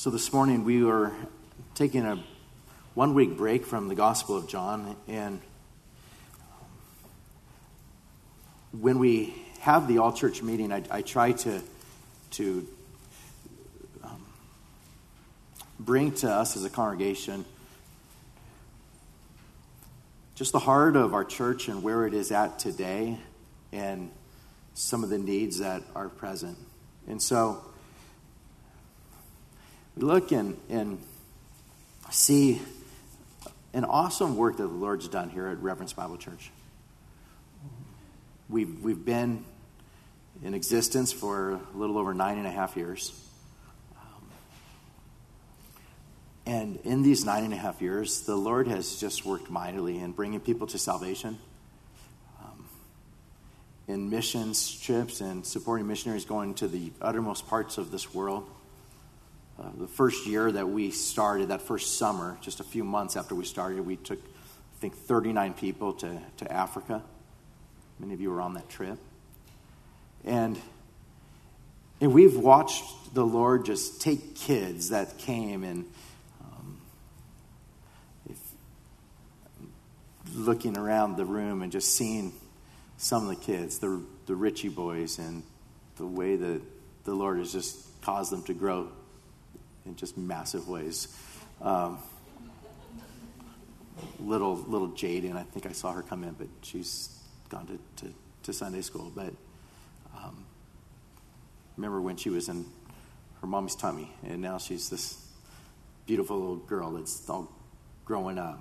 So this morning we were taking a one week break from the Gospel of John, and when we have the all church meeting, I, I, try to to um, bring to us as a congregation just the heart of our church and where it is at today, and some of the needs that are present. And so we look and, and see an awesome work that the Lord's done here at Reverence Bible Church. We've, we've been in existence for a little over nine and a half years. Um, and in these nine and a half years, the Lord has just worked mightily in bringing people to salvation, um, in missions trips and supporting missionaries going to the uttermost parts of this world. Uh, the first year that we started, that first summer, just a few months after we started, we took, I think, 39 people to, to Africa. Many of you were on that trip. And, and we've watched the Lord just take kids that came and um, if, looking around the room and just seeing some of the kids, the, the Richie boys, and the way that the Lord has just caused them to grow in just massive ways. Um, little little Jaden, I think I saw her come in, but she's gone to, to, to Sunday school. But um, remember when she was in her mommy's tummy, and now she's this beautiful little girl that's all growing up.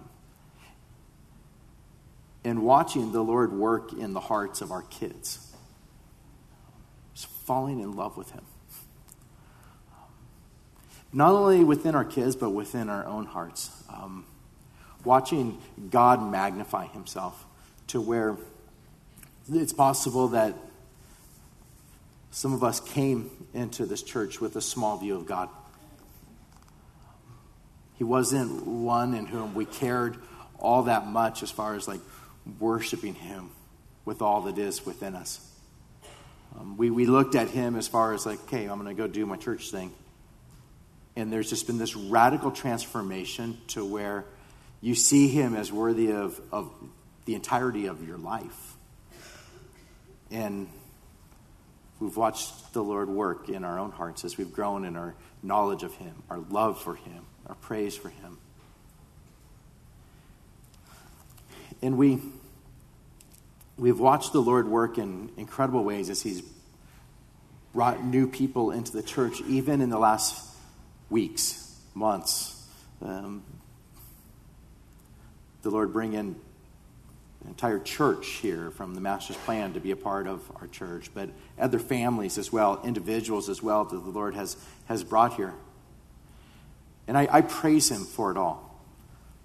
And watching the Lord work in the hearts of our kids, just falling in love with Him not only within our kids, but within our own hearts. Um, watching God magnify himself to where it's possible that some of us came into this church with a small view of God. He wasn't one in whom we cared all that much as far as like worshiping Him with all that is within us. Um, we, we looked at Him as far as like, okay, I'm going to go do my church thing. And there's just been this radical transformation to where you see him as worthy of, of the entirety of your life. And we've watched the Lord work in our own hearts as we've grown in our knowledge of him, our love for him, our praise for him. And we we've watched the Lord work in incredible ways as he's brought new people into the church even in the last weeks, months. Um, the Lord bring in an entire church here from the Master's plan to be a part of our church, but other families as well, individuals as well that the Lord has, has brought here. And I, I praise Him for it all.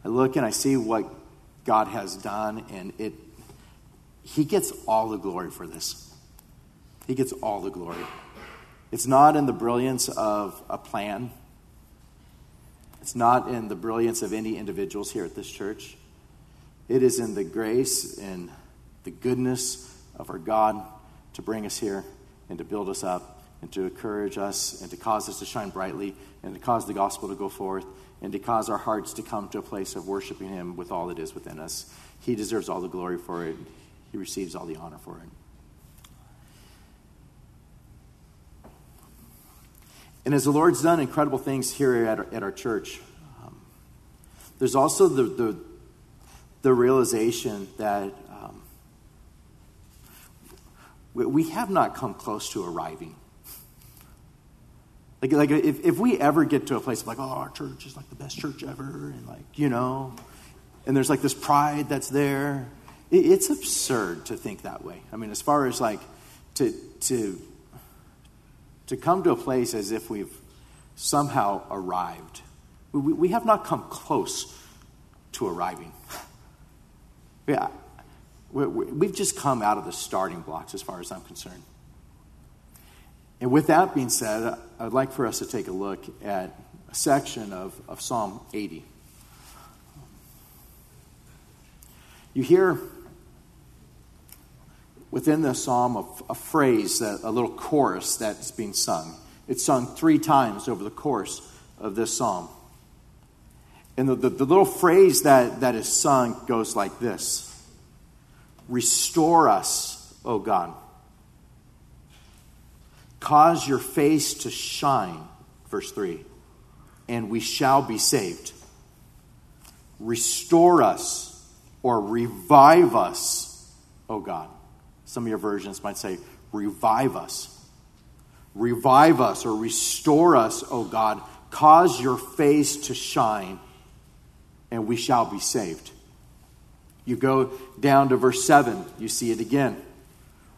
I look and I see what God has done, and it He gets all the glory for this. He gets all the glory. It's not in the brilliance of a plan. It's not in the brilliance of any individuals here at this church. It is in the grace and the goodness of our God to bring us here and to build us up and to encourage us and to cause us to shine brightly and to cause the gospel to go forth and to cause our hearts to come to a place of worshiping Him with all that is within us. He deserves all the glory for it, He receives all the honor for it. And as the Lord's done incredible things here at our, at our church, um, there's also the, the, the realization that um, we, we, have not come close to arriving. Like, like if, if we ever get to a place of like, oh, our church is like the best church ever, and like, you know, and there's like this pride that's there, it, it's absurd to think that way. I mean, as far as like to, to to come to a place as if we've somehow arrived. We, we have not come close to arriving. yeah, we, we've just come out of the starting blocks as far as I'm concerned. And with that being said, I'd like for us to take a look at a section of, of Psalm 80. You hear within the psalm a, a phrase, a little chorus that's being sung. It's sung three times over the course of this psalm. And the, the, the little phrase that, that is sung goes like this Restore us, O God. Cause your face to shine, verse 3, and we shall be saved. Restore us or revive us, O God. Some of your versions might say, revive us. Revive us or restore us, O God. Cause your face to shine, and we shall be saved. You go down to verse 7, you see it again.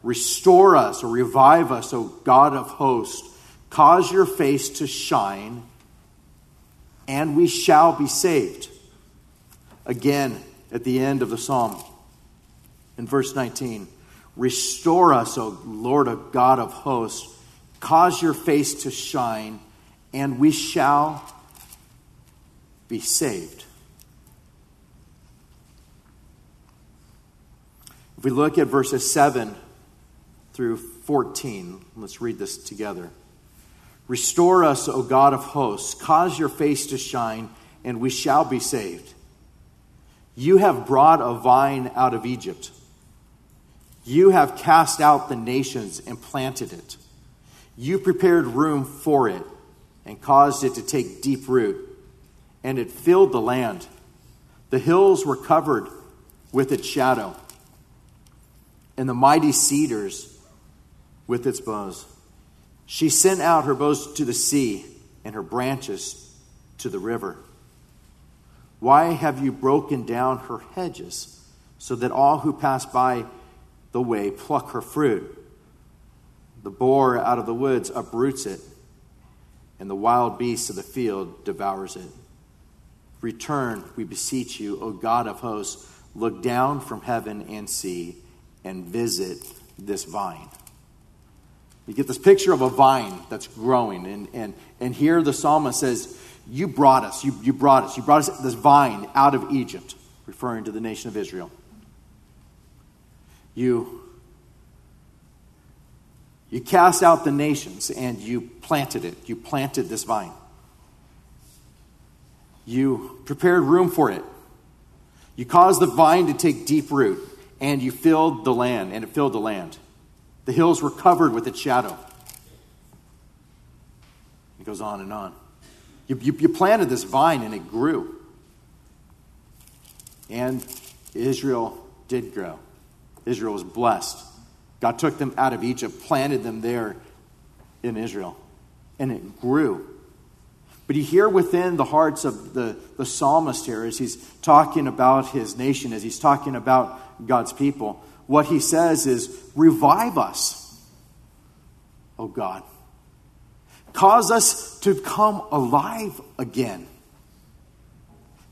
Restore us or revive us, O God of hosts. Cause your face to shine, and we shall be saved. Again, at the end of the psalm, in verse 19, Restore us, O Lord, O God of hosts. Cause your face to shine, and we shall be saved. If we look at verses 7 through 14, let's read this together. Restore us, O God of hosts, cause your face to shine, and we shall be saved. You have brought a vine out of Egypt. You have cast out the nations and planted it. You prepared room for it and caused it to take deep root, and it filled the land. The hills were covered with its shadow, and the mighty cedars with its boughs. She sent out her boughs to the sea and her branches to the river. Why have you broken down her hedges so that all who pass by the way pluck her fruit? The boar out of the woods uproots it, and the wild beast of the field devours it. Return, we beseech you, O God of hosts, look down from heaven and see, and visit this vine. You get this picture of a vine that's growing, and, and, and here the psalmist says, You brought us, you, you brought us, you brought us this vine out of Egypt, referring to the nation of Israel. You you cast out the nations and you planted it. You planted this vine. You prepared room for it. You caused the vine to take deep root and you filled the land, and it filled the land. The hills were covered with its shadow. It goes on and on. You, you, you planted this vine and it grew. And Israel did grow. Israel was blessed. God took them out of Egypt, planted them there in Israel, and it grew. But you hear within the hearts of the, the psalmist here, as he's talking about his nation, as he's talking about God's people, what he says is, Revive us, O God. Cause us to come alive again.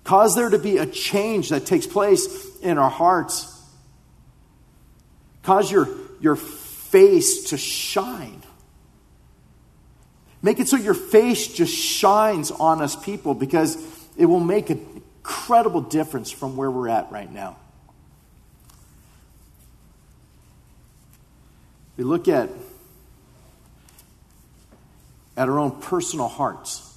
Cause there to be a change that takes place in our hearts. Cause your your face to shine. Make it so your face just shines on us people because it will make an incredible difference from where we're at right now. We look at at our own personal hearts.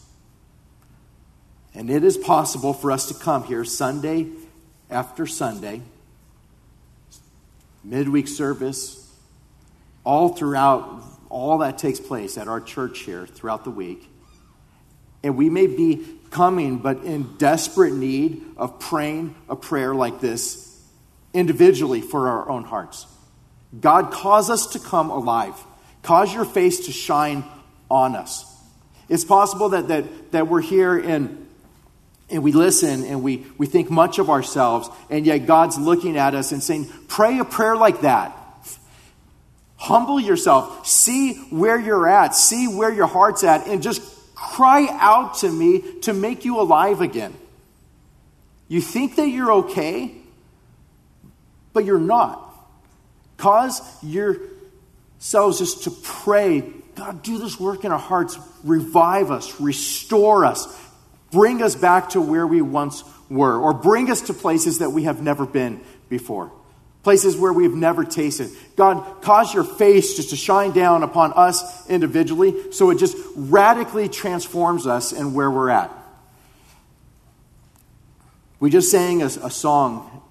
And it is possible for us to come here Sunday after Sunday, midweek service, all throughout, all that takes place at our church here throughout the week. And we may be coming, but in desperate need of praying a prayer like this individually for our own hearts. God, cause us to come alive. Cause your face to shine on us. It's possible that, that, that we're here and, and we listen and we, we think much of ourselves, and yet God's looking at us and saying, Pray a prayer like that. Humble yourself. See where you're at. See where your heart's at. And just cry out to me to make you alive again. You think that you're okay, but you're not. Cause yourselves just to pray God, do this work in our hearts. Revive us, restore us, bring us back to where we once were, or bring us to places that we have never been before places where we've never tasted. God, cause your face just to shine down upon us individually so it just radically transforms us and where we're at. We just sang a, a song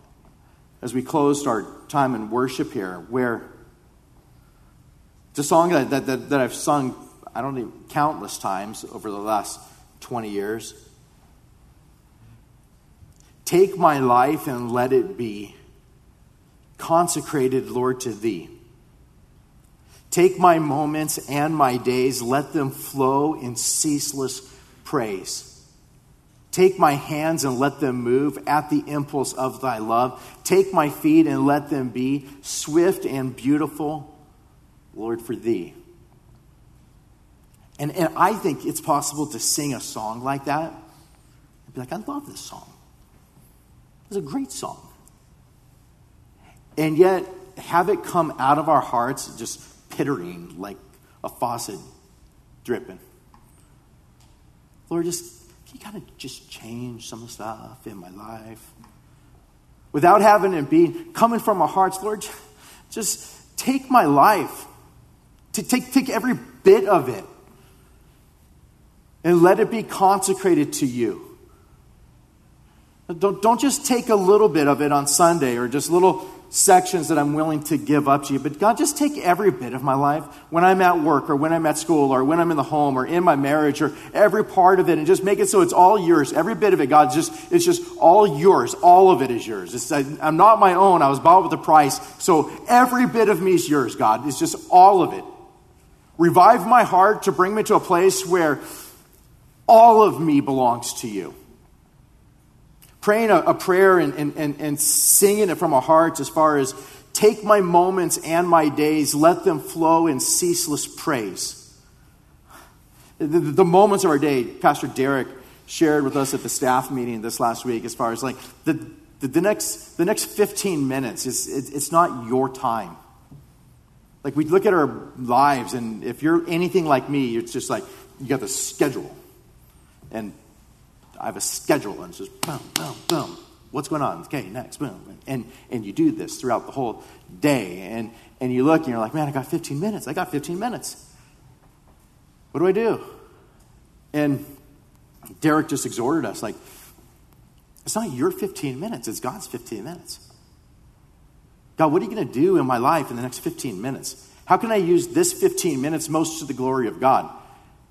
as we closed our time in worship here where it's a song that, that, that, I've sung, I don't know, countless times over the last 20 years. Take my life and let it be consecrated, Lord, to thee. Take my moments and my days, let them flow in ceaseless praise. Take my hands and let them move at the impulse of thy love. Take my feet and let them be swift and beautiful, Lord, for thee. And, and I think it's possible to sing a song like that and be like, I love this song. It's a great song and yet have it come out of our hearts just pittering like a faucet dripping. Lord, just can you kind of just change some stuff in my life? Without having it be coming from our hearts, Lord, just take my life. To Take, take every bit of it and let it be consecrated to you. Don't, don't just take a little bit of it on Sunday or just little sections that I'm willing to give up to you. But God, just take every bit of my life when I'm at work or when I'm at school or when I'm in the home or in my marriage or every part of it and just make it so it's all yours. Every bit of it, God, just it's just all yours. All of it is yours. It's, I'm not my own. I was bought with a price. So every bit of me is yours, God. It's just all of it. Revive my heart to bring me to a place where all of me belongs to you praying a, a prayer and, and, and, and singing it from our hearts as far as take my moments and my days, let them flow in ceaseless praise. The, the, moments of our day, Pastor Derek shared with us at the staff meeting this last week as far as like the, the, the next, the next 15 minutes, is, it, it's not your time. Like we look at our lives, and if you're anything like me, it's just like you got the schedule. And I have a schedule, and it's just boom, boom, boom. What's going on? Okay, next, boom. And, and you do this throughout the whole day. And, and you look and you're like, man, I got 15 minutes. I got 15 minutes. What do I do? And Derek just exhorted us like, it's not your 15 minutes, it's God's 15 minutes. God, what are you going to do in my life in the next 15 minutes? How can I use this 15 minutes most to the glory of God?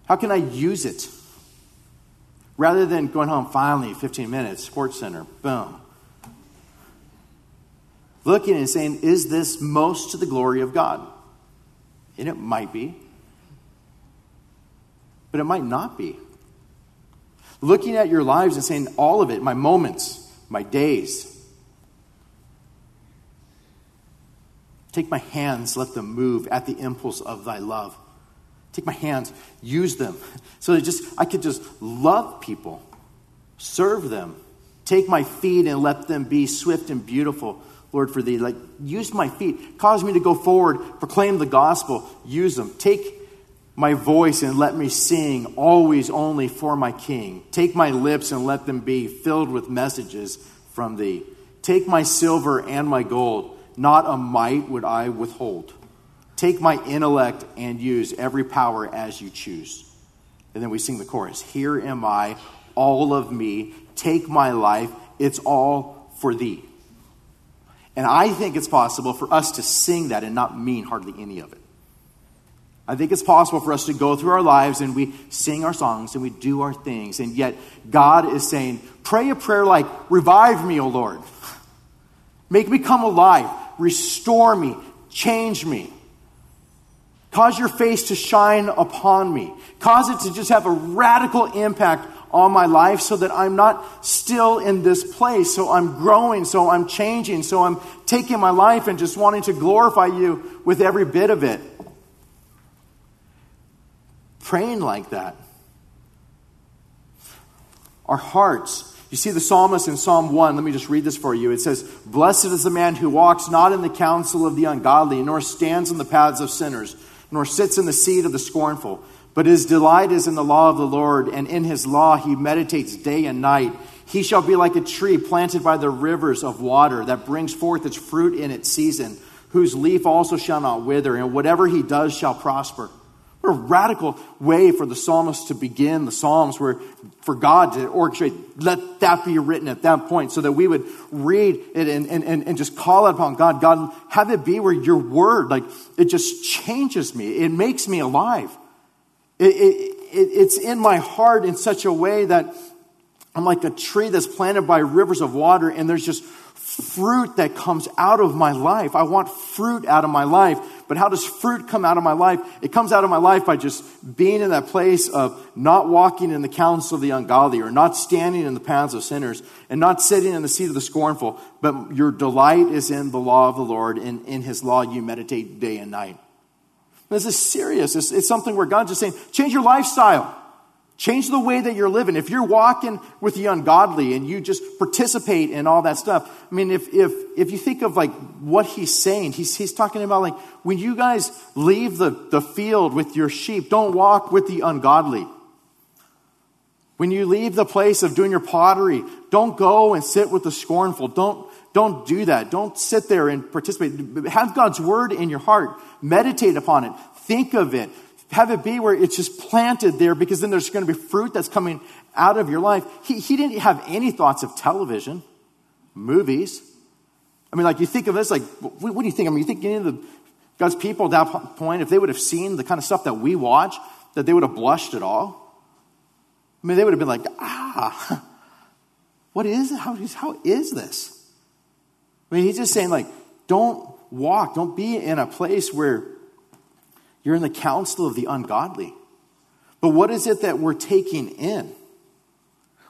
How can I use it Rather than going home, finally, 15 minutes, SportsCenter, boom. Looking and saying, is this most to the glory of God? And it might be, but it might not be. Looking at your lives and saying, all of it, my moments, my days, Take my hands, let them move at the impulse of thy love. Take my hands, use them. So that just I could just love people, serve them. Take my feet and let them be swift and beautiful, Lord, for thee. Like use my feet. Cause me to go forward, proclaim the gospel, use them. Take my voice and let me sing always only for my king. Take my lips and let them be filled with messages from thee. Take my silver and my gold, not a mite would I withhold. Take my intellect and use every power as you choose. And then we sing the chorus Here am I, all of me. Take my life. It's all for thee. And I think it's possible for us to sing that and not mean hardly any of it. I think it's possible for us to go through our lives and we sing our songs and we do our things, and yet God is saying, Pray a prayer like, Revive me, O Lord. Make me come alive. Restore me. Change me. Cause your face to shine upon me. Cause it to just have a radical impact on my life so that I'm not still in this place. So I'm growing, so I'm changing, so I'm taking my life and just wanting to glorify you with every bit of it. Praying like that. Our hearts. You see the psalmist in Psalm 1. Let me just read this for you. It says, Blessed is the man who walks not in the counsel of the ungodly, nor stands in the paths of sinners nor sits in the seat of the scornful. But his delight is in the law of the Lord, and in his law he meditates day and night. He shall be like a tree planted by the rivers of water that brings forth its fruit in its season, whose leaf also shall not wither, and whatever he does shall prosper. What a radical way for the psalmist to begin the Psalms, where for God to orchestrate, let that be written at that point, so that we would read it and, and, and just call upon God. God, have it be where your word, like, it just changes me. It makes me alive. It, it, it, it's in my heart in such a way that I'm like a tree that's planted by rivers of water, and there's just fruit that comes out of my life. I want fruit out of my life. But how does fruit come out of my life? It comes out of my life by just being in that place of not walking in the counsel of the ungodly or not standing in the paths of sinners and not sitting in the seat of the scornful. But your delight is in the law of the Lord, and in his law you meditate day and night. This is serious. It's, it's something where God's just saying, change your lifestyle. Change the way that you're living. If you're walking with the ungodly and you just participate in all that stuff, I mean, if, if, if you think of like what he's saying, he's, he's talking about like when you guys leave the, the field with your sheep, don't walk with the ungodly. When you leave the place of doing your pottery, don't go and sit with the scornful. Don't, don't do that. Don't sit there and participate. Have God's word in your heart. Meditate upon it. Think of it. Have it be where it's just planted there because then there's going to be fruit that's coming out of your life. He, he didn't have any thoughts of television, movies. I mean, like you think of this, like, what, what do you think? I mean, you think any of the God's people at that point, if they would have seen the kind of stuff that we watch, that they would have blushed at all? I mean, they would have been like, ah, what is it? How, how is this? I mean, he's just saying, like, don't walk, don't be in a place where you're in the counsel of the ungodly. But what is it that we're taking in?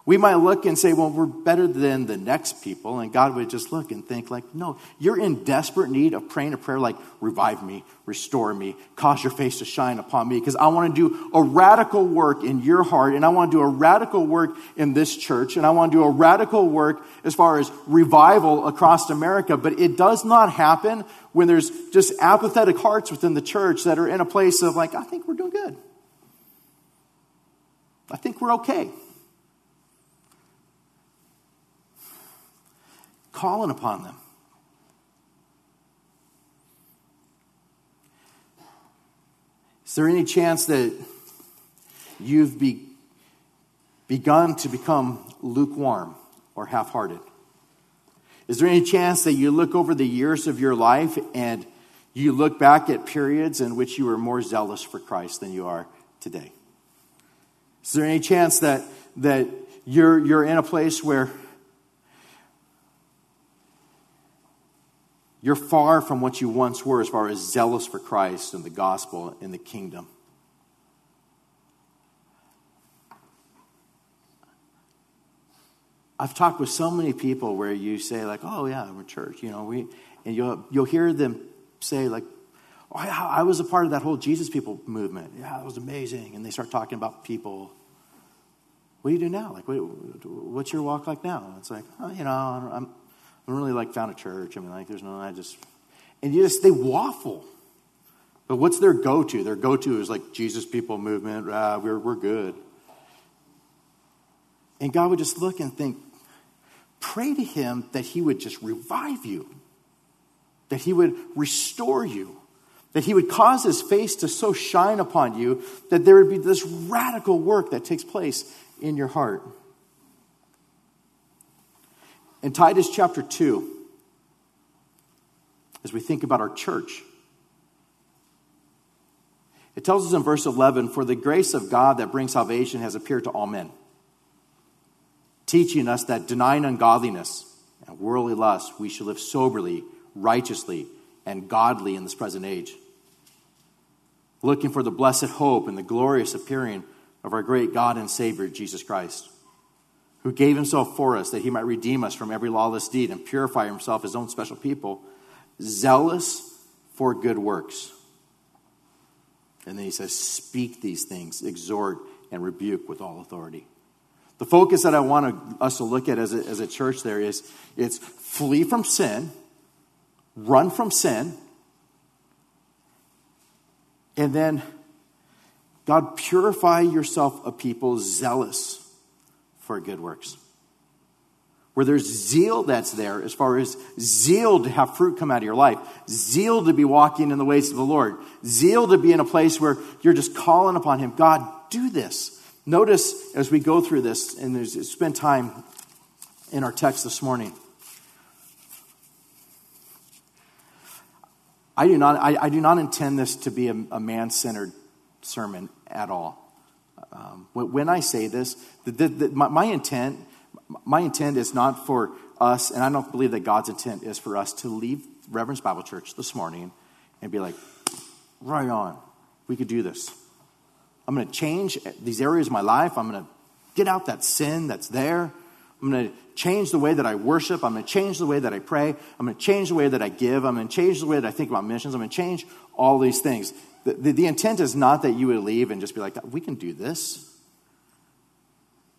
We might look and say, well, we're better than the next people. And God would just look and think, like, no, you're in desperate need of praying a prayer like, revive me, restore me, cause your face to shine upon me. Because I want to do a radical work in your heart. And I want to do a radical work in this church. And I want to do a radical work as far as revival across America. But it does not happen when there's just apathetic hearts within the church that are in a place of, like, I think we're doing good. I think we're okay. calling upon them. Is there any chance that you've be, begun to become lukewarm or half hearted? Is there any chance that you look over the years of your life and you look back at periods in which you were more zealous for Christ than you are today? Is there any chance that, that you're, you're in a place where You're far from what you once were as far as zealous for Christ and the gospel and the kingdom. I've talked with so many people where you say like, "Oh yeah, we're church," you know, we, and you'll you'll hear them say like, oh, I, I was a part of that whole Jesus people movement. Yeah, it was amazing, and they start talking about people. What do you do now? Like, what, what's your walk like now? It's like, oh, you know, I'm I don't really like found a church. I mean, like, there's no, I just, and you just, they waffle. But what's their go to? Their go to is like Jesus people movement, ah, we're, we're good. And God would just look and think, pray to Him that He would just revive you, that He would restore you, that He would cause His face to so shine upon you that there would be this radical work that takes place in your heart. In Titus chapter 2, as we think about our church, it tells us in verse 11 For the grace of God that brings salvation has appeared to all men, teaching us that denying ungodliness and worldly lust, we should live soberly, righteously, and godly in this present age, looking for the blessed hope and the glorious appearing of our great God and Savior, Jesus Christ who gave himself for us that he might redeem us from every lawless deed and purify himself his own special people, zealous for good works. And then he says, Speak these things, exhort, and rebuke with all authority. The focus that I want us to look at as a, as a church there is it's flee from sin, run from sin, and then God purify yourself a people zealous for good works. where there's zeal that's there as far as zeal to have fruit come out of your life, zeal to be walking in the ways of the Lord, zeal to be in a place where you're just calling upon Him. God, do this. Notice as we go through this and there's, spend time in our text this morning. I do not, I, I do not intend this to be a, a man centered sermon at all. Um, when I say this, the, the, the, my, my intent my intent is not for us, and I don't believe that God's intent is for us to leave Reverence Bible Church this morning and be like, right on, we could do this. I'm going to change these areas of my life. I'm going to get out that sin that's there. I'm going to change the way that I worship. I'm going to change the way that I pray. I'm going to change the way that I give. I'm going to change the way that I think about missions. I'm going to change all these things. The, the, the intent is not that you would leave and just be like, we can do this.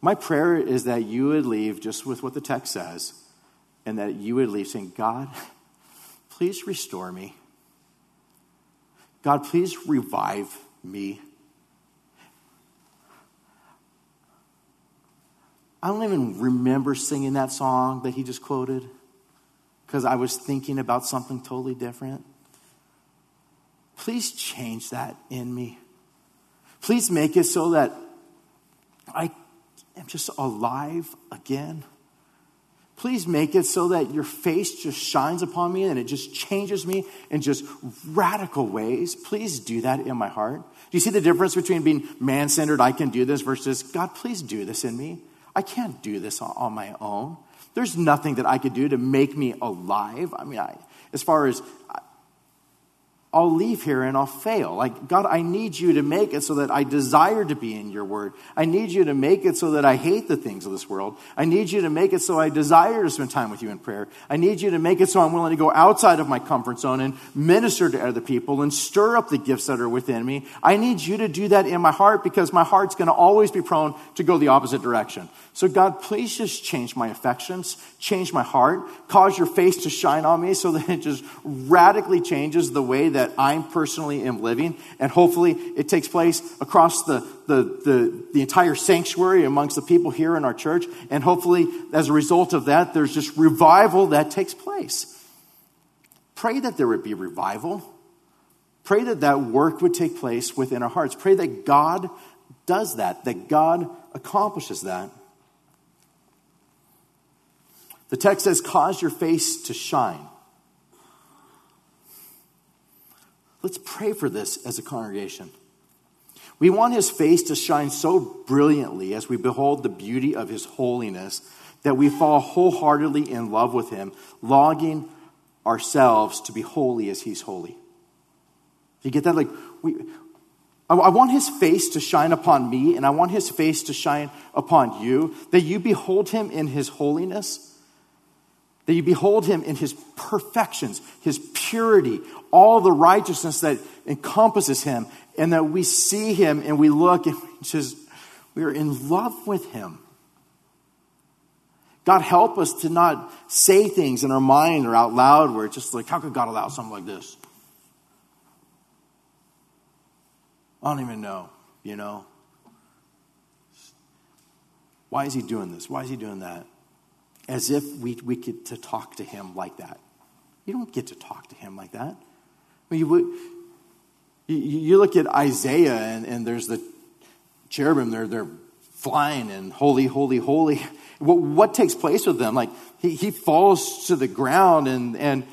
My prayer is that you would leave just with what the text says, and that you would leave saying, God, please restore me. God, please revive me. I don't even remember singing that song that he just quoted because I was thinking about something totally different. Please change that in me. Please make it so that I am just alive again. Please make it so that your face just shines upon me and it just changes me in just radical ways. Please do that in my heart. Do you see the difference between being man centered, I can do this, versus God, please do this in me? I can't do this on my own. There's nothing that I could do to make me alive. I mean, I, as far as I'll leave here and I'll fail. Like, God, I need you to make it so that I desire to be in your word. I need you to make it so that I hate the things of this world. I need you to make it so I desire to spend time with you in prayer. I need you to make it so I'm willing to go outside of my comfort zone and minister to other people and stir up the gifts that are within me. I need you to do that in my heart because my heart's going to always be prone to go the opposite direction. So, God, please just change my affections, change my heart, cause your face to shine on me so that it just radically changes the way that I personally am living. And hopefully, it takes place across the, the, the, the entire sanctuary amongst the people here in our church. And hopefully, as a result of that, there's just revival that takes place. Pray that there would be revival. Pray that that work would take place within our hearts. Pray that God does that, that God accomplishes that. The text says, cause your face to shine. Let's pray for this as a congregation. We want his face to shine so brilliantly as we behold the beauty of his holiness that we fall wholeheartedly in love with him, longing ourselves to be holy as he's holy. You get that? Like, we, I want his face to shine upon me, and I want his face to shine upon you, that you behold him in his holiness that you behold him in his perfections, his purity, all the righteousness that encompasses him, and that we see him and we look and we just, we are in love with him. God, help us to not say things in our mind or out loud where it's just like, how could God allow something like this? I don't even know, you know? Why is he doing this? Why is he doing that? As if we, we get to talk to him like that. You don't get to talk to him like that. I mean, you, you, you look at Isaiah, and, and there's the cherubim, they're, they're flying and holy, holy, holy. What, what takes place with them? Like, he, he falls to the ground, and, and,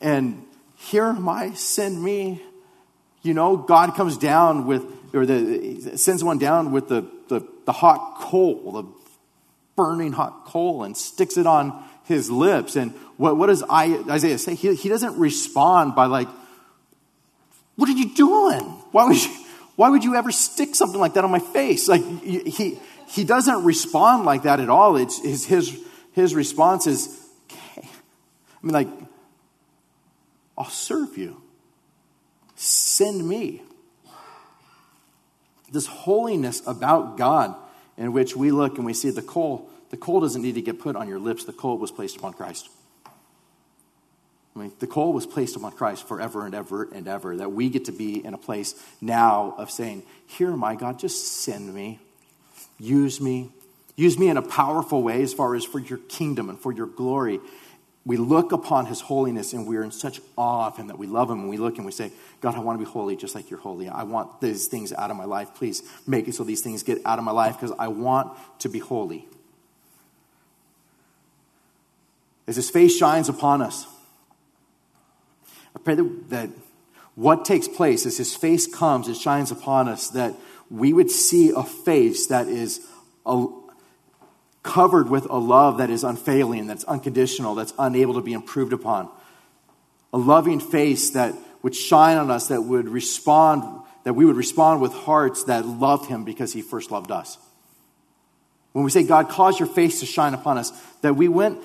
and here am I, send me. You know, God comes down with, or the, sends one down with the, the, the hot coal, the burning hot coal and sticks it on his lips. And what, what does Isaiah say? He, he doesn't respond by, like, what are you doing? Why would you, why would you ever stick something like that on my face? Like, he, he doesn't respond like that at all. It's his, his, his response is, okay. I mean, like, I'll serve you. Send me. This holiness about God in which we look and we see the coal. The coal doesn't need to get put on your lips, the coal was placed upon Christ. I mean, the coal was placed upon Christ forever and ever and ever. That we get to be in a place now of saying, Here, my God, just send me, use me. Use me in a powerful way as far as for your kingdom and for your glory. We look upon his holiness and we're in such awe of him that we love him and we look and we say, God, I want to be holy just like you're holy. I want these things out of my life. Please make it so these things get out of my life because I want to be holy. As his face shines upon us, I pray that, that what takes place as his face comes and shines upon us, that we would see a face that is a, covered with a love that is unfailing, that's unconditional, that's unable to be improved upon. A loving face that would shine on us, that would respond, that we would respond with hearts that loved him because he first loved us. When we say, God, cause your face to shine upon us, that we wouldn't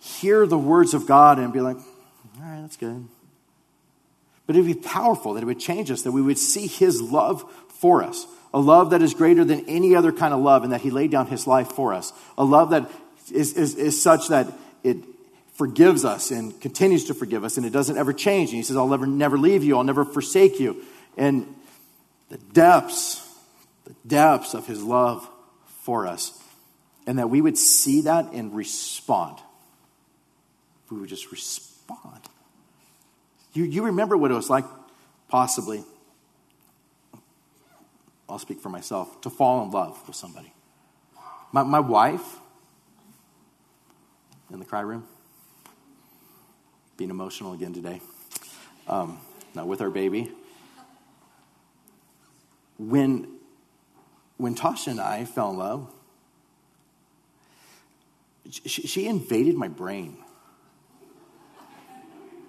hear the words of God and be like, all right, that's good. But it would be powerful, that it would change us, that we would see his love for us a love that is greater than any other kind of love, and that He laid down His life for us. A love that is, is, is such that it forgives us and continues to forgive us, and it doesn't ever change. And He says, I'll never, never leave you, I'll never forsake you. And the depths, the depths of His love for us, and that we would see that and respond. We would just respond. You, you remember what it was like, possibly I'll speak for myself, to fall in love with somebody. My, my wife, in the cry room, being emotional again today, um, not with our baby. When, when Tasha and I fell in love, she, she invaded my brain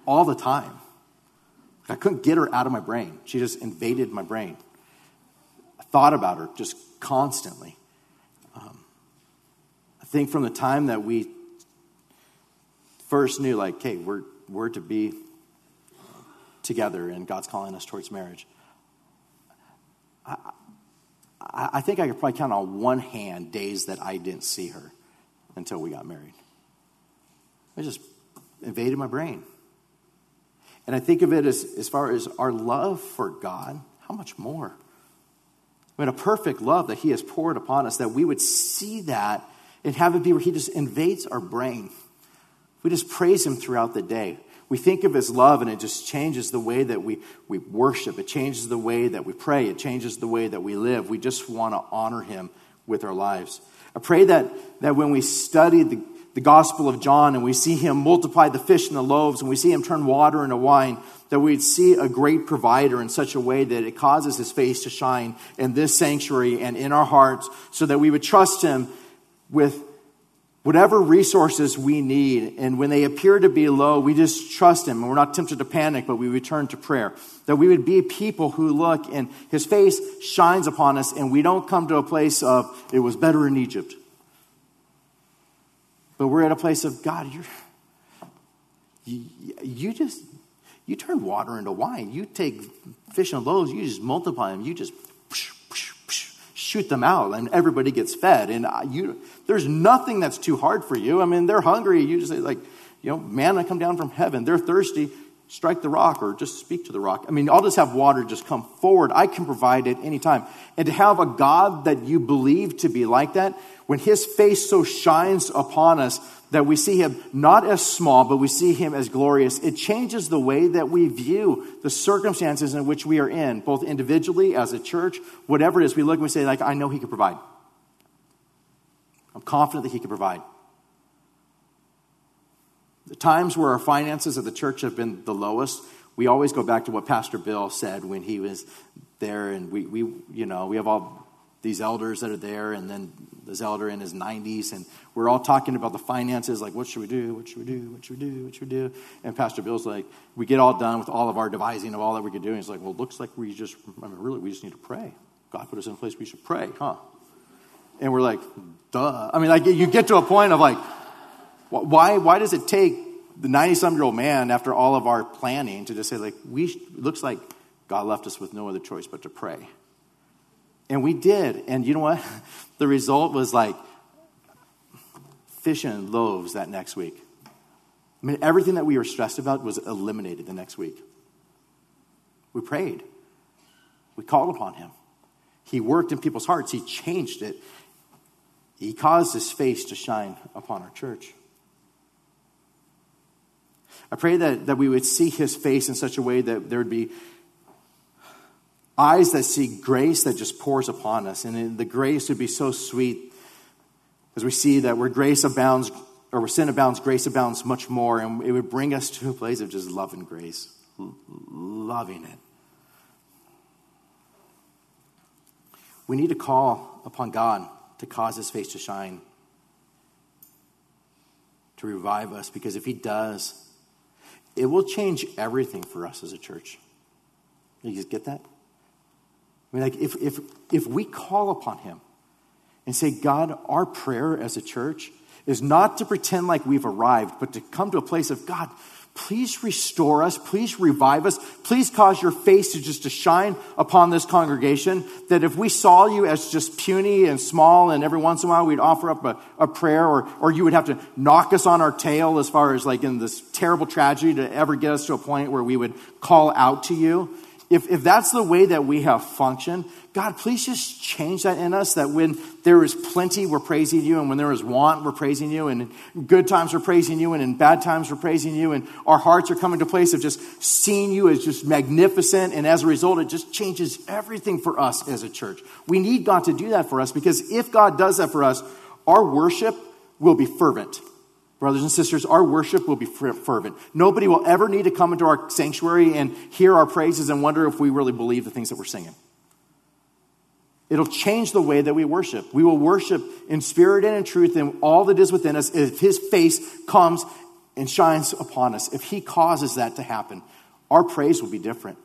all the time. I couldn't get her out of my brain. She just invaded my brain thought about her just constantly. Um, I think from the time that we first knew, like, hey, we're, we're to be together and God's calling us towards marriage, I, I, I think I could probably count on one hand days that I didn't see her until we got married. It just invaded my brain. And I think of it as, as far as our love for God, how much more? Mean, a perfect love that He has poured upon us, that we would see that and have it be where He just invades our brain. We just praise Him throughout the day. We think of His love and it just changes the way that we, we worship. It changes the way that we pray. It changes the way that we live. We just want to honor Him with our lives. I pray that, that when we study the, the Gospel of John and we see Him multiply the fish and the loaves and we see Him turn water into wine, that we'd see a great provider in such a way that it causes his face to shine in this sanctuary and in our hearts so that we would trust him with whatever resources we need. And when they appear to be low, we just trust him. And we're not tempted to panic, but we return to prayer. That we would be people who look and his face shines upon us and we don't come to a place of, it was better in Egypt. But we're at a place of, God, you're, you, you just, you turn water into wine. You take fish and loaves, you just multiply them. You just shoot them out, and everybody gets fed. And you, there's nothing that's too hard for you. I mean, they're hungry. You just say, like, you know, manna come down from heaven. They're thirsty. Strike the rock or just speak to the rock. I mean, I'll just have water just come forward. I can provide it anytime. And to have a God that you believe to be like that, when his face so shines upon us that we see him not as small, but we see him as glorious, it changes the way that we view the circumstances in which we are in, both individually, as a church, whatever it is. We look and we say, like, I know he can provide. I'm confident that he can provide. The times where our finances of the church have been the lowest, we always go back to what Pastor Bill said when he was there, and we, we you know, we have all these elders that are there, and then this elder in his 90s, and we're all talking about the finances, like, what should we do? What should we do? What should we do? What should we do? And Pastor Bill's like, we get all done with all of our devising of all that we could do. And he's like, well, it looks like we just, I mean, really, we just need to pray. God put us in a place we should pray, huh? And we're like, duh. I mean, like, you get to a point of like, why, why does it take the 90 some year old man, after all of our planning, to just say, like, we, it looks like God left us with no other choice but to pray? And we did. And you know what? The result was like fish and loaves that next week. I mean, everything that we were stressed about was eliminated the next week. We prayed, we called upon Him. He worked in people's hearts, He changed it. He caused his face to shine upon our church. I pray that, that we would see his face in such a way that there would be eyes that see grace that just pours upon us. And the grace would be so sweet as we see that where grace abounds, or where sin abounds, grace abounds much more. And it would bring us to a place of just love and grace, loving it. We need to call upon God to cause his face to shine, to revive us, because if he does, it will change everything for us as a church. You just get that? I mean, like, if, if, if we call upon Him and say, God, our prayer as a church is not to pretend like we've arrived, but to come to a place of, God, please restore us, please revive us, please cause your face to just to shine upon this congregation. That if we saw you as just puny and small, and every once in a while we'd offer up a, a prayer, or, or you would have to knock us on our tail as far as like in this terrible tragedy to ever get us to a point where we would call out to you if, if that's the way that we have functioned, God, please just change that in us that when there is plenty, we're praising you, and when there is want, we're praising you, and in good times, we're praising you, and in bad times, we're praising you, and our hearts are coming to place of just seeing you as just magnificent, and as a result, it just changes everything for us as a church. We need God to do that for us because if God does that for us, our worship will be fervent. Brothers and sisters, our worship will be fervent. Nobody will ever need to come into our sanctuary and hear our praises and wonder if we really believe the things that we're singing. It'll change the way that we worship. We will worship in spirit and in truth and all that is within us if His face comes and shines upon us. If He causes that to happen, our praise will be different.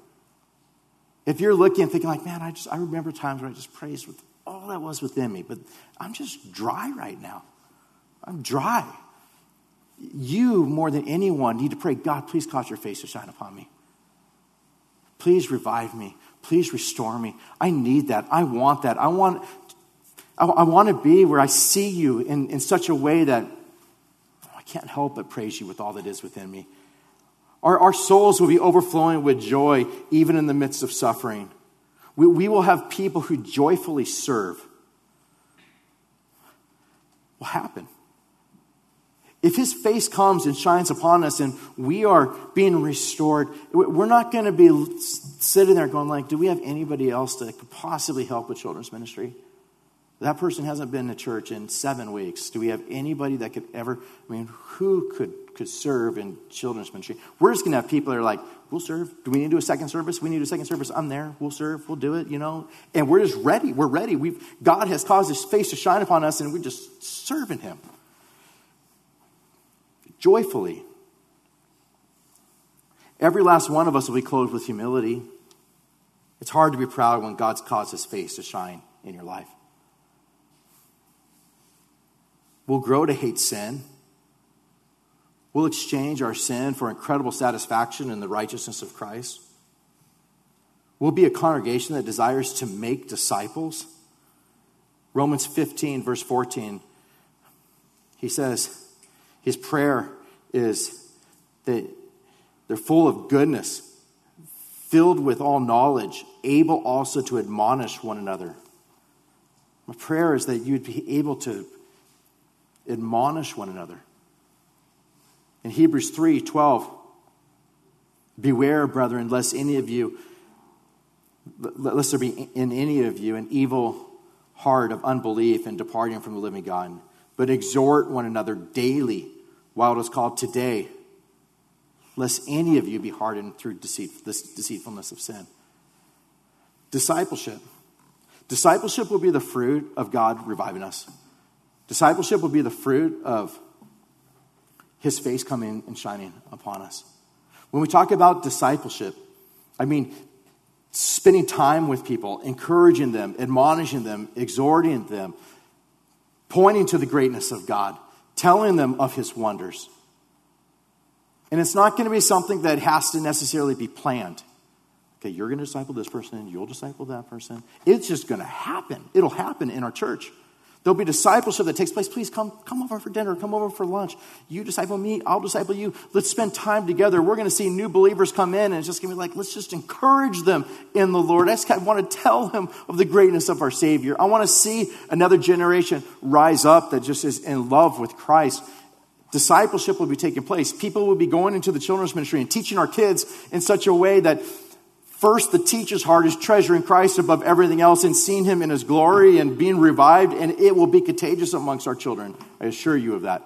If you're looking and thinking, like, man, I just I remember times where I just praised with all that was within me, but I'm just dry right now. I'm dry you, more than anyone, need to pray God, please cause your face to shine upon me. Please revive me. Please restore me. I need that. I want that. I want, I, want to be where I see you in, in such a way that oh, I can't help but praise you with all that is within me. Our, our souls will be overflowing with joy even in the midst of suffering. We, we will have people who joyfully serve. Will happen. If his face comes and shines upon us and we are being restored, we're not going to be sitting there going like, do we have anybody else that could possibly help with children's ministry? That person hasn't been to church in seven weeks. Do we have anybody that could ever, I mean, who could, could serve in children's ministry? We're just going to have people that are like, we'll serve. Do we need to do a second service? We need a second service. I'm there. We'll serve. We'll do it, you know? And we're just ready. We're ready. We've, God has caused his face to shine upon us and we're just serving him joyfully. Every last one of us will be clothed with humility. It's hard to be proud when God's caused his face to shine in your life. We'll grow to hate sin. We'll exchange our sin for incredible satisfaction in the righteousness of Christ. We'll be a congregation that desires to make disciples. Romans 15, verse 14, he says, his prayer is that they're full of goodness, filled with all knowledge, able also to admonish one another. My prayer is that you'd be able to admonish one another. In Hebrews 3 12, beware, brethren, lest any of you, lest there be in any of you an evil heart of unbelief and departing from the living God, but exhort one another daily while it was called today, lest any of you be hardened through deceit, this deceitfulness of sin. Discipleship. Discipleship will be the fruit of God reviving us. Discipleship will be the fruit of his face coming and shining upon us. When we talk about discipleship, I mean spending time with people, encouraging them, admonishing them, exhorting them, pointing to the greatness of God telling them of his wonders. And it's not going to be something that has to necessarily be planned. Okay, you're going to disciple this person, you'll disciple that person. It's just going to happen. It'll happen in our church. There'll be discipleship that takes place. Please come, come over for dinner, come over for lunch. You disciple me, I'll disciple you. Let's spend time together. We're going to see new believers come in, and it's just going to be like, let's just encourage them in the Lord. I, I want to tell them of the greatness of our Savior. I want to see another generation rise up that just is in love with Christ. Discipleship will be taking place. People will be going into the children's ministry and teaching our kids in such a way that First, the teacher's heart is treasuring Christ above everything else and seeing him in his glory and being revived, and it will be contagious amongst our children. I assure you of that.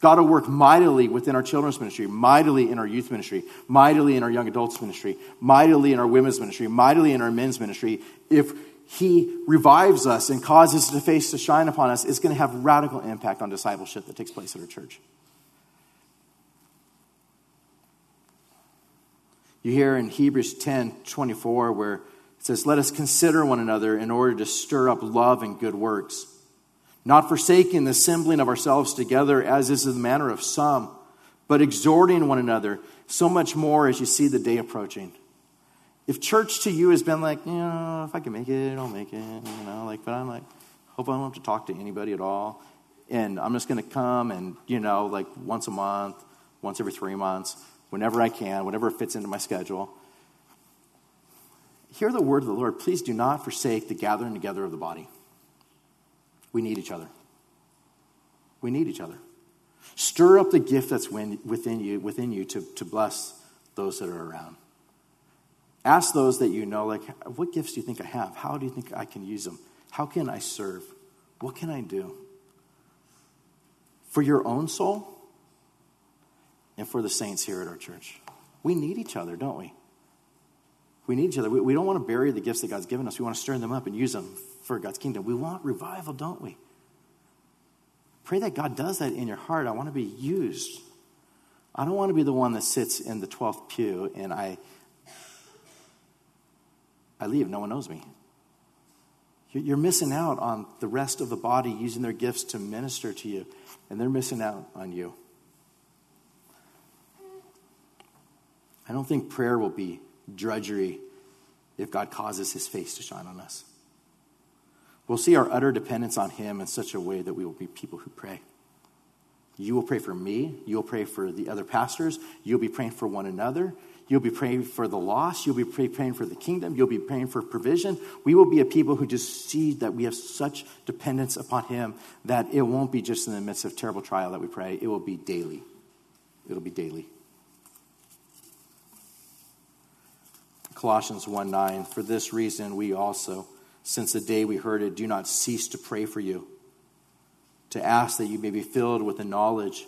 God will work mightily within our children's ministry, mightily in our youth ministry, mightily in our young adults ministry, mightily in our women's ministry, mightily in our men's ministry. If he revives us and causes the face to shine upon us, it's going to have radical impact on discipleship that takes place at our church. You hear in Hebrews 10 24, where it says, Let us consider one another in order to stir up love and good works, not forsaking the assembling of ourselves together, as is the manner of some, but exhorting one another, so much more as you see the day approaching. If church to you has been like, you know, if I can make it, I'll make it, you know, like, but I'm like, hope I don't have to talk to anybody at all. And I'm just going to come and, you know, like once a month, once every three months whenever I can, whenever it fits into my schedule. Hear the word of the Lord. Please do not forsake the gathering together of the body. We need each other. We need each other. Stir up the gift that's within you, within you to, to bless those that are around. Ask those that you know, like, what gifts do you think I have? How do you think I can use them? How can I serve? What can I do? For your own soul, and for the saints here at our church. We need each other, don't we? We need each other. We, we don't want to bury the gifts that God's given us. We want to stir them up and use them for God's kingdom. We want revival, don't we? Pray that God does that in your heart. I want to be used. I don't want to be the one that sits in the 12th pew and I I leave, no one knows me. You're missing out on the rest of the body using their gifts to minister to you, and they're missing out on you. I don't think prayer will be drudgery if God causes his face to shine on us. We'll see our utter dependence on him in such a way that we will be people who pray. You will pray for me. You'll pray for the other pastors. You'll be praying for one another. You'll be praying for the lost. You'll be praying for the kingdom. You'll be praying for provision. We will be a people who just see that we have such dependence upon Him that it won't be just in the midst of terrible trial that we pray. It will be daily. It'll be daily. Colossians 1 9, for this reason we also, since the day we heard it, do not cease to pray for you, to ask that you may be filled with the knowledge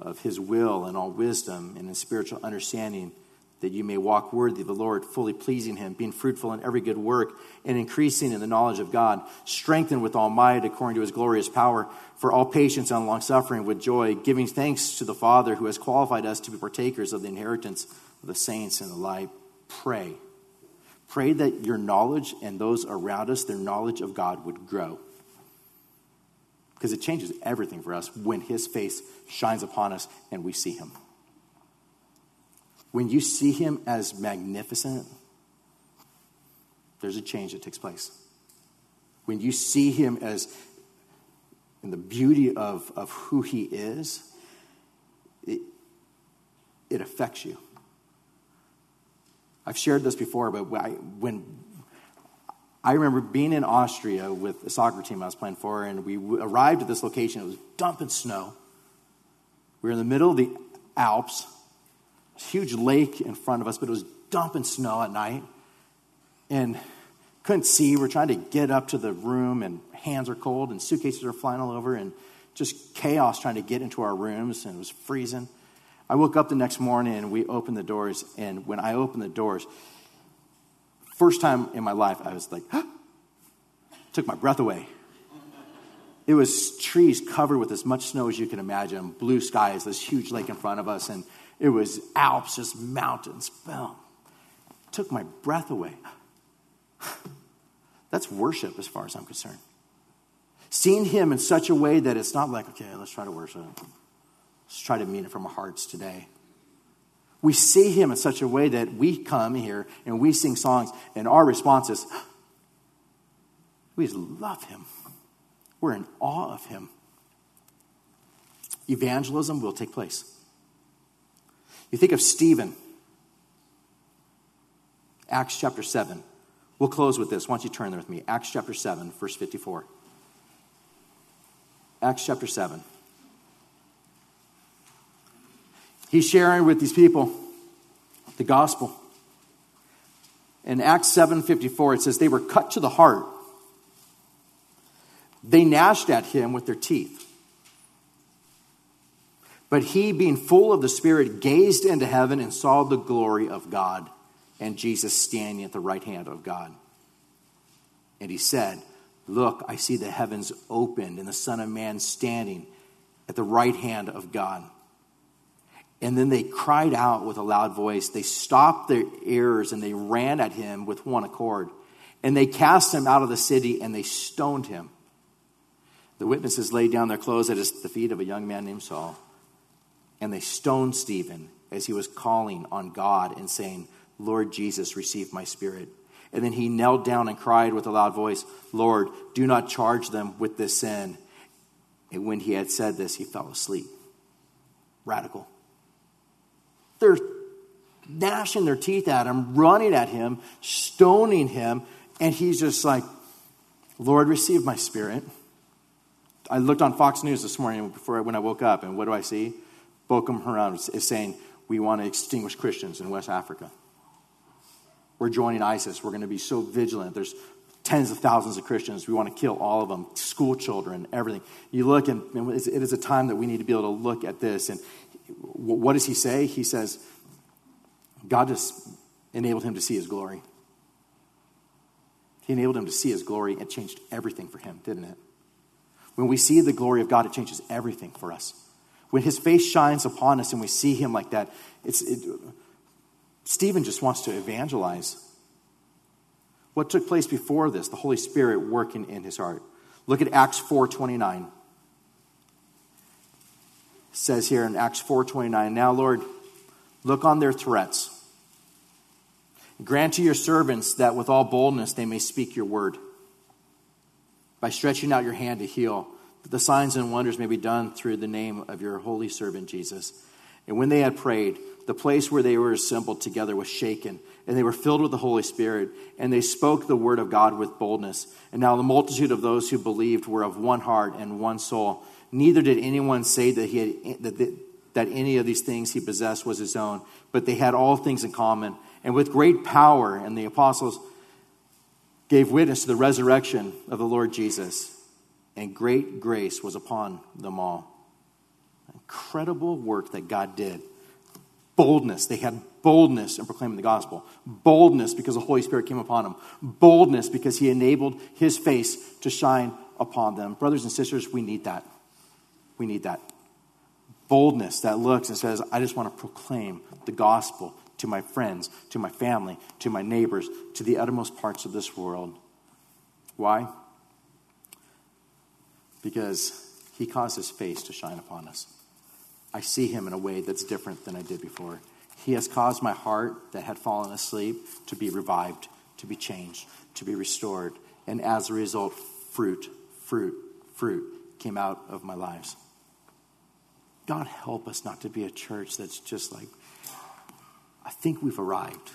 of his will and all wisdom and in spiritual understanding, that you may walk worthy of the Lord, fully pleasing him, being fruitful in every good work, and increasing in the knowledge of God, strengthened with all might according to his glorious power, for all patience and long suffering with joy, giving thanks to the Father who has qualified us to be partakers of the inheritance of the saints in the light, pray. Pray that your knowledge and those around us, their knowledge of God would grow. Because it changes everything for us when His face shines upon us and we see Him. When you see Him as magnificent, there's a change that takes place. When you see Him as in the beauty of, of who He is, it, it affects you. I've shared this before, but when I remember being in Austria with the soccer team I was playing for, and we arrived at this location. It was dumping snow. We were in the middle of the Alps, huge lake in front of us, but it was dumping snow at night, and couldn't see. We're trying to get up to the room, and hands are cold, and suitcases are flying all over, and just chaos trying to get into our rooms, and it was freezing. I woke up the next morning and we opened the doors. And when I opened the doors, first time in my life, I was like, huh? took my breath away. It was trees covered with as much snow as you can imagine, blue skies, this huge lake in front of us, and it was Alps, just mountains. Boom. Took my breath away. That's worship as far as I'm concerned. Seeing him in such a way that it's not like, okay, let's try to worship. Let's try to mean it from our hearts today. We see him in such a way that we come here and we sing songs, and our response is, We just love him. We're in awe of him. Evangelism will take place. You think of Stephen, Acts chapter 7. We'll close with this. Why don't you turn there with me? Acts chapter 7, verse 54. Acts chapter 7. He's sharing with these people the gospel. In Acts 7:54 it says they were cut to the heart. They gnashed at him with their teeth. But he being full of the spirit gazed into heaven and saw the glory of God and Jesus standing at the right hand of God. And he said, Look, I see the heavens opened and the Son of Man standing at the right hand of God. And then they cried out with a loud voice. They stopped their ears and they ran at him with one accord. And they cast him out of the city and they stoned him. The witnesses laid down their clothes at the feet of a young man named Saul. And they stoned Stephen as he was calling on God and saying, Lord Jesus, receive my spirit. And then he knelt down and cried with a loud voice, Lord, do not charge them with this sin. And when he had said this, he fell asleep. Radical. They're gnashing their teeth at him, running at him, stoning him, and he's just like, Lord, receive my spirit. I looked on Fox News this morning before when I woke up, and what do I see? Boko Haram is saying, We want to extinguish Christians in West Africa. We're joining ISIS. We're going to be so vigilant. There's tens of thousands of Christians. We want to kill all of them, school children, everything. You look, and it is a time that we need to be able to look at this. And what does he say? He says, God just enabled him to see his glory. He enabled him to see his glory. It changed everything for him, didn't it? When we see the glory of God, it changes everything for us. When his face shines upon us and we see him like that, it's, it, Stephen just wants to evangelize. What took place before this? The Holy Spirit working in his heart. Look at Acts 4:29. It says here in Acts 4:29, "Now Lord, look on their threats. Grant to your servants that with all boldness they may speak your word. By stretching out your hand to heal, the signs and wonders may be done through the name of your holy servant Jesus." And when they had prayed, the place where they were assembled together was shaken, and they were filled with the Holy Spirit, and they spoke the word of God with boldness. And now the multitude of those who believed were of one heart and one soul. Neither did anyone say that, he had, that, that any of these things he possessed was his own, but they had all things in common. And with great power, and the apostles gave witness to the resurrection of the Lord Jesus, and great grace was upon them all. Incredible work that God did boldness. They had boldness in proclaiming the gospel. Boldness because the Holy Spirit came upon them. Boldness because he enabled his face to shine upon them. Brothers and sisters, we need that. We need that. Boldness that looks and says, I just want to proclaim the gospel to my friends, to my family, to my neighbors, to the uttermost parts of this world. Why? Because he caused his face to shine upon us. I see him in a way that's different than I did before. He has caused my heart that had fallen asleep to be revived, to be changed, to be restored. And as a result, fruit, fruit, fruit came out of my lives. God help us not to be a church that's just like, I think we've arrived.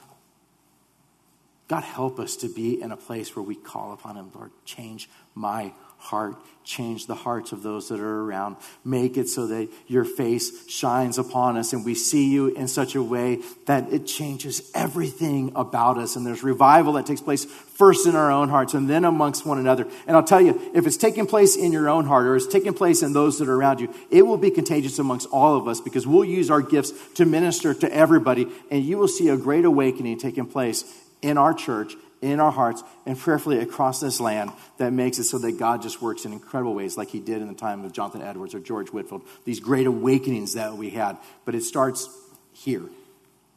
God help us to be in a place where we call upon Him, Lord, change my heart. Change the hearts of those that are around. Make it so that your face shines upon us and we see you in such a way that it changes everything about us. And there's revival that takes place first in our own hearts and then amongst one another. And I'll tell you, if it's taking place in your own heart or it's taking place in those that are around you, it will be contagious amongst all of us because we'll use our gifts to minister to everybody. And you will see a great awakening taking place in our church in our hearts and prayerfully across this land that makes it so that God just works in incredible ways, like He did in the time of Jonathan Edwards or George Whitefield, These great awakenings that we had. But it starts here, it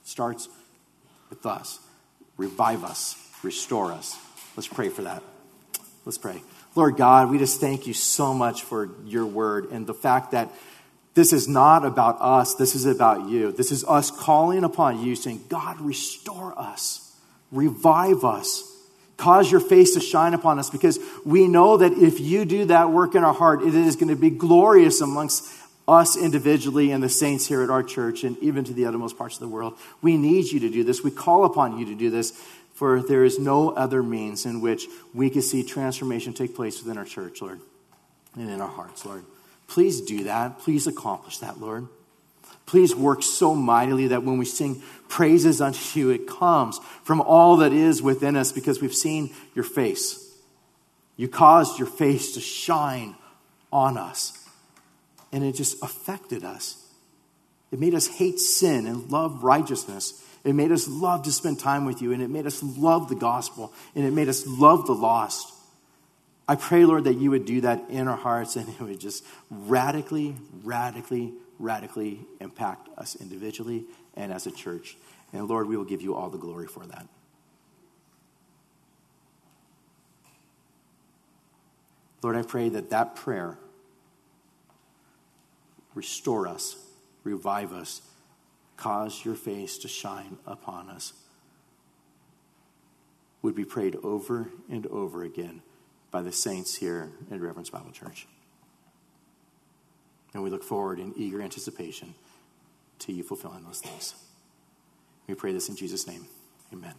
starts with us. Revive us, restore us. Let's pray for that. Let's pray. Lord God, we just thank you so much for your word and the fact that this is not about us, this is about you. This is us calling upon you, saying, God, restore us. Revive us. Cause your face to shine upon us because we know that if you do that work in our heart, it is going to be glorious amongst us individually and the saints here at our church and even to the uttermost parts of the world. We need you to do this. We call upon you to do this, for there is no other means in which we can see transformation take place within our church, Lord, and in our hearts, Lord. Please do that. Please accomplish that, Lord. Please work so mightily that when we sing praises unto you, it comes from all that is within us because we've seen your face. You caused your face to shine on us, and it just affected us. It made us hate sin and love righteousness. It made us love to spend time with you, and it made us love the gospel, and it made us love the lost. I pray, Lord, that you would do that in our hearts and it would just radically, radically, radically impact us individually and as a church. And Lord, we will give you all the glory for that. Lord, I pray that that prayer restore us, revive us, cause your face to shine upon us, would be prayed over and over again by the saints here at Reverence Bible Church. And we look forward in eager anticipation to you fulfilling those things. We pray this in Jesus' name. Amen.